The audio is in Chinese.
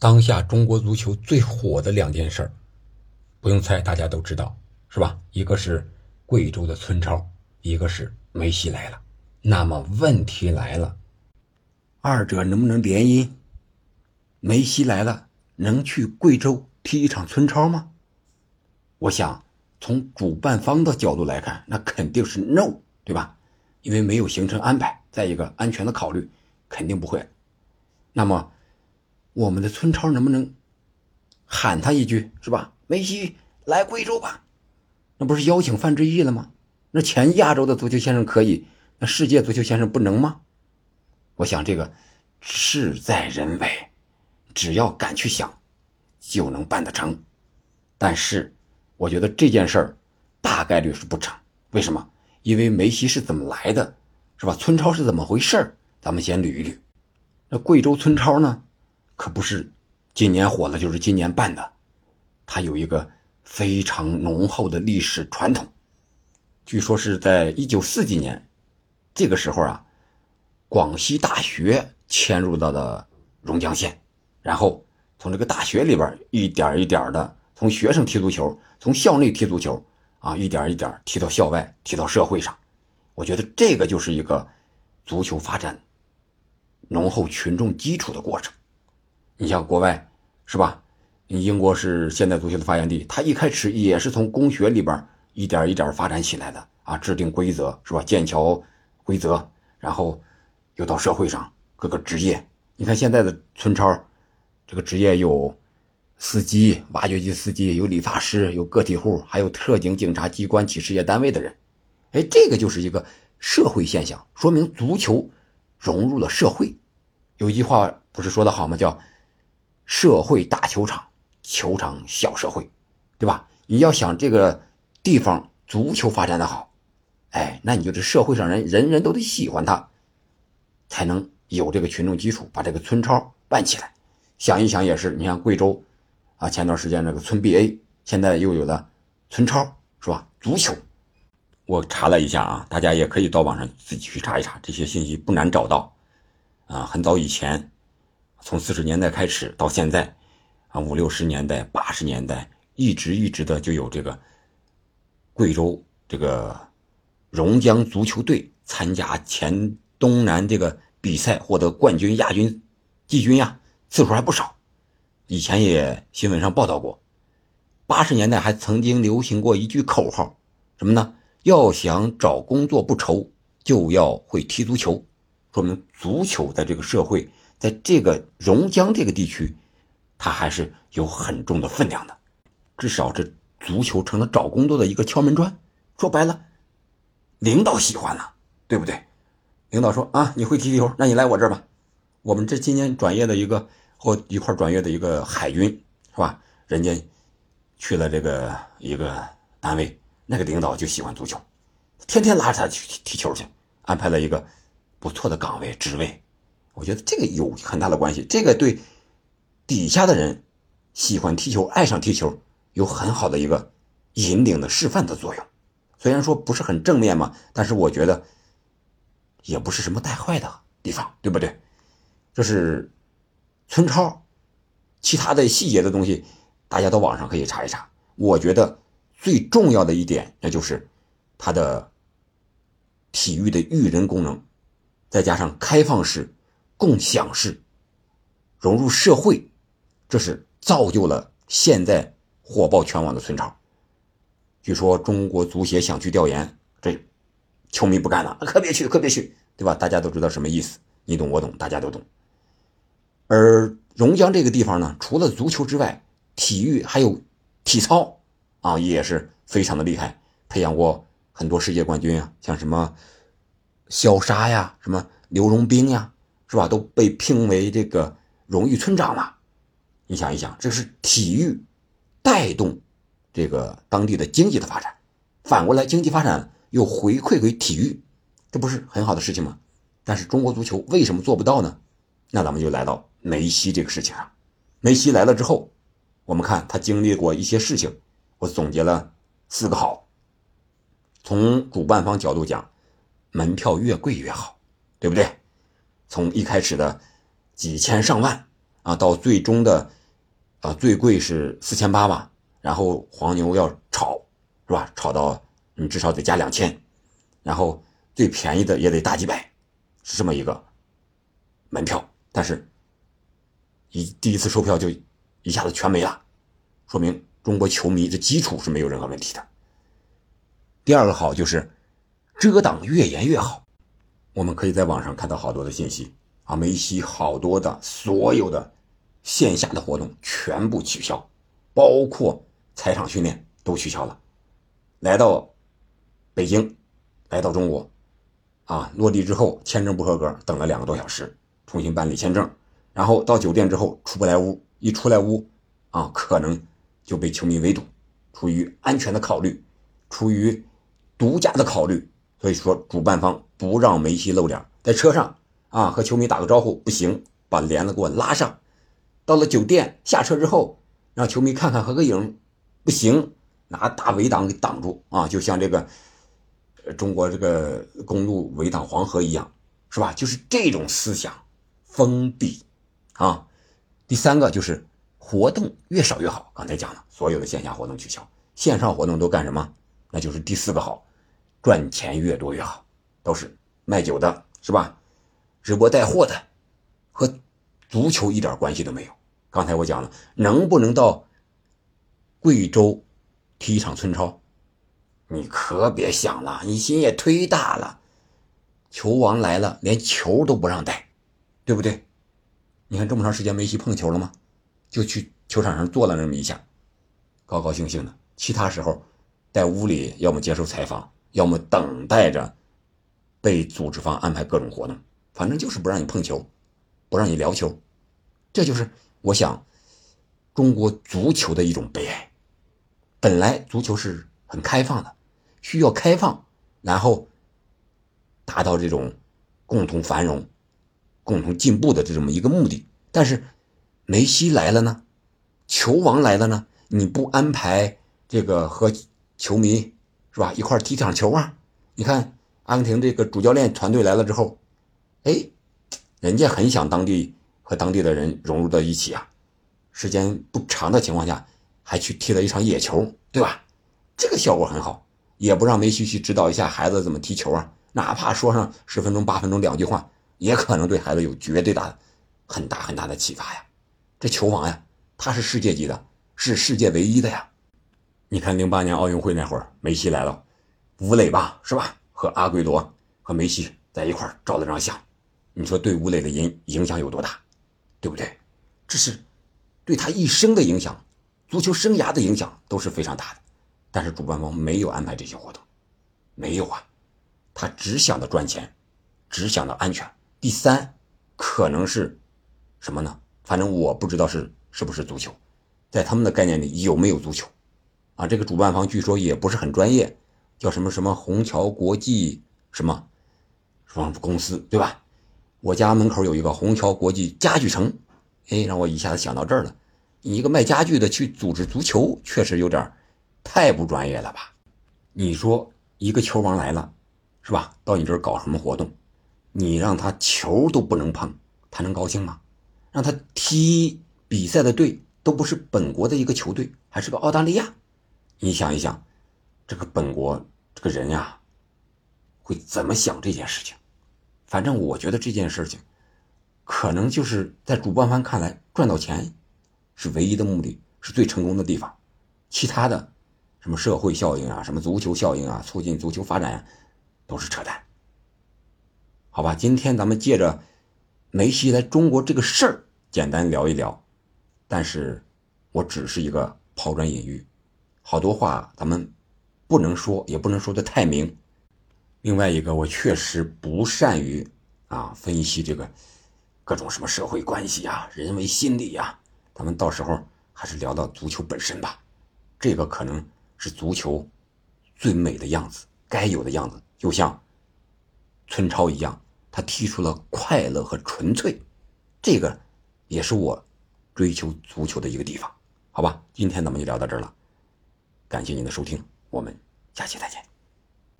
当下中国足球最火的两件事儿不用猜，大家都知道，是吧？一个是贵州的村超，一个是梅西来了。那么问题来了，二者能不能联姻？梅西来了，能去贵州踢一场村超吗？我想，从主办方的角度来看，那肯定是 no，对吧？因为没有行程安排，再一个安全的考虑，肯定不会。那么，我们的村超能不能喊他一句，是吧？梅西来贵州吧，那不是邀请范志毅了吗？那前亚洲的足球先生可以，那世界足球先生不能吗？我想这个事在人为，只要敢去想，就能办得成。但是。我觉得这件事儿大概率是不成，为什么？因为梅西是怎么来的，是吧？村超是怎么回事咱们先捋一捋。那贵州村超呢，可不是今年火了就是今年办的，它有一个非常浓厚的历史传统。据说是在一九四几年，这个时候啊，广西大学迁入到了榕江县，然后从这个大学里边一点一点的。从学生踢足球，从校内踢足球，啊，一点一点踢到校外，踢到社会上，我觉得这个就是一个足球发展浓厚群众基础的过程。你像国外，是吧？英国是现代足球的发源地，它一开始也是从公学里边一点一点发展起来的啊，制定规则，是吧？剑桥规则，然后又到社会上各个职业。你看现在的村超，这个职业有。司机、挖掘机司机，有理发师，有个体户，还有特警、警察机关、企事业单位的人。哎，这个就是一个社会现象，说明足球融入了社会。有一句话不是说的好吗？叫“社会大球场，球场小社会”，对吧？你要想这个地方足球发展的好，哎，那你就这社会上人人人都得喜欢他，才能有这个群众基础，把这个村超办起来。想一想也是，你像贵州。啊，前段时间那个村 BA，现在又有了村超，是吧？足球，我查了一下啊，大家也可以到网上自己去查一查，这些信息不难找到。啊，很早以前，从四十年代开始到现在，啊，五六十年代、八十年代，一直一直的就有这个贵州这个榕江足球队参加黔东南这个比赛，获得冠军、亚军、季军呀，次数还不少。以前也新闻上报道过，八十年代还曾经流行过一句口号，什么呢？要想找工作不愁，就要会踢足球。说明足球在这个社会，在这个榕江这个地区，它还是有很重的分量的。至少这足球成了找工作的一个敲门砖。说白了，领导喜欢了，对不对？领导说啊，你会踢球，那你来我这儿吧。我们这今年转业的一个。或一块转业的一个海军是吧？人家去了这个一个单位，那个领导就喜欢足球，天天拉着他去踢踢球去，安排了一个不错的岗位职位。我觉得这个有很大的关系，这个对底下的人喜欢踢球、爱上踢球有很好的一个引领的示范的作用。虽然说不是很正面嘛，但是我觉得也不是什么带坏的地方，对不对？这是。村超，其他的细节的东西，大家到网上可以查一查。我觉得最重要的一点，那就是它的体育的育人功能，再加上开放式、共享式，融入社会，这是造就了现在火爆全网的村超。据说中国足协想去调研，这球迷不干了，可别去，可别去，对吧？大家都知道什么意思，你懂我懂，大家都懂。而榕江这个地方呢，除了足球之外，体育还有体操啊，也是非常的厉害，培养过很多世界冠军啊，像什么肖沙呀，什么刘荣兵呀，是吧？都被评为这个荣誉村长了。你想一想，这是体育带动这个当地的经济的发展，反过来经济发展又回馈给体育，这不是很好的事情吗？但是中国足球为什么做不到呢？那咱们就来到。梅西这个事情上，梅西来了之后，我们看他经历过一些事情，我总结了四个好。从主办方角度讲，门票越贵越好，对不对？从一开始的几千上万啊，到最终的啊最贵是四千八吧，然后黄牛要炒是吧？炒到你至少得加两千，然后最便宜的也得大几百，是这么一个门票。但是，一第一次售票就一下子全没了，说明中国球迷的基础是没有任何问题的。第二个好就是遮挡越严越好，我们可以在网上看到好多的信息啊，梅西好多的所有的线下的活动全部取消，包括踩场训练都取消了。来到北京，来到中国，啊，落地之后签证不合格，等了两个多小时。重新办理签证，然后到酒店之后出不来屋，一出来屋，啊，可能就被球迷围堵。出于安全的考虑，出于独家的考虑，所以说主办方不让梅西露脸，在车上啊和球迷打个招呼不行，把帘子给我拉上。到了酒店下车之后，让球迷看看合个影，不行，拿大围挡给挡住啊，就像这个中国这个公路围挡黄河一样，是吧？就是这种思想。封闭，啊，第三个就是活动越少越好。刚才讲了，所有的线下活动取消，线上活动都干什么？那就是第四个好，赚钱越多越好，都是卖酒的，是吧？直播带货的，和足球一点关系都没有。刚才我讲了，能不能到贵州踢一场村超？你可别想了，你心也忒大了。球王来了，连球都不让带。对不对？你看这么长时间梅西碰球了吗？就去球场上坐了那么一下，高高兴兴的。其他时候，在屋里要么接受采访，要么等待着被组织方安排各种活动，反正就是不让你碰球，不让你聊球。这就是我想中国足球的一种悲哀。本来足球是很开放的，需要开放，然后达到这种共同繁荣。共同进步的这么一个目的，但是梅西来了呢，球王来了呢，你不安排这个和球迷是吧一块踢场球啊？你看阿根廷这个主教练团队来了之后，哎，人家很想当地和当地的人融入到一起啊，时间不长的情况下还去踢了一场野球，对吧？这个效果很好，也不让梅西去指导一下孩子怎么踢球啊，哪怕说上十分钟八分钟两句话。也可能对孩子有绝对大、很大很大的启发呀！这球王呀，他是世界级的，是世界唯一的呀！你看零八年奥运会那会儿，梅西来了，吴磊吧，是吧？和阿圭罗和梅西在一块儿照了张相，你说对吴磊的影影响有多大？对不对？这是对他一生的影响，足球生涯的影响都是非常大的。但是主办方没有安排这些活动，没有啊，他只想着赚钱，只想着安全。第三，可能是什么呢？反正我不知道是是不是足球，在他们的概念里有没有足球？啊，这个主办方据说也不是很专业，叫什么什么虹桥国际什么什么公司，对吧？我家门口有一个虹桥国际家具城，哎，让我一下子想到这儿了。你一个卖家具的去组织足球，确实有点太不专业了吧？你说一个球王来了，是吧？到你这儿搞什么活动？你让他球都不能碰，他能高兴吗？让他踢比赛的队都不是本国的一个球队，还是个澳大利亚。你想一想，这个本国这个人呀，会怎么想这件事情？反正我觉得这件事情，可能就是在主办方看来赚到钱是唯一的目的，是最成功的地方。其他的什么社会效应啊，什么足球效应啊，促进足球发展呀，都是扯淡。好吧，今天咱们借着梅西来中国这个事儿简单聊一聊，但是我只是一个抛砖引玉，好多话咱们不能说，也不能说的太明。另外一个，我确实不善于啊分析这个各种什么社会关系啊、人为心理呀，咱们到时候还是聊到足球本身吧。这个可能是足球最美的样子，该有的样子，就像。村超一样，他踢出了快乐和纯粹，这个也是我追求足球的一个地方，好吧？今天咱们就聊到这儿了，感谢您的收听，我们下期再见。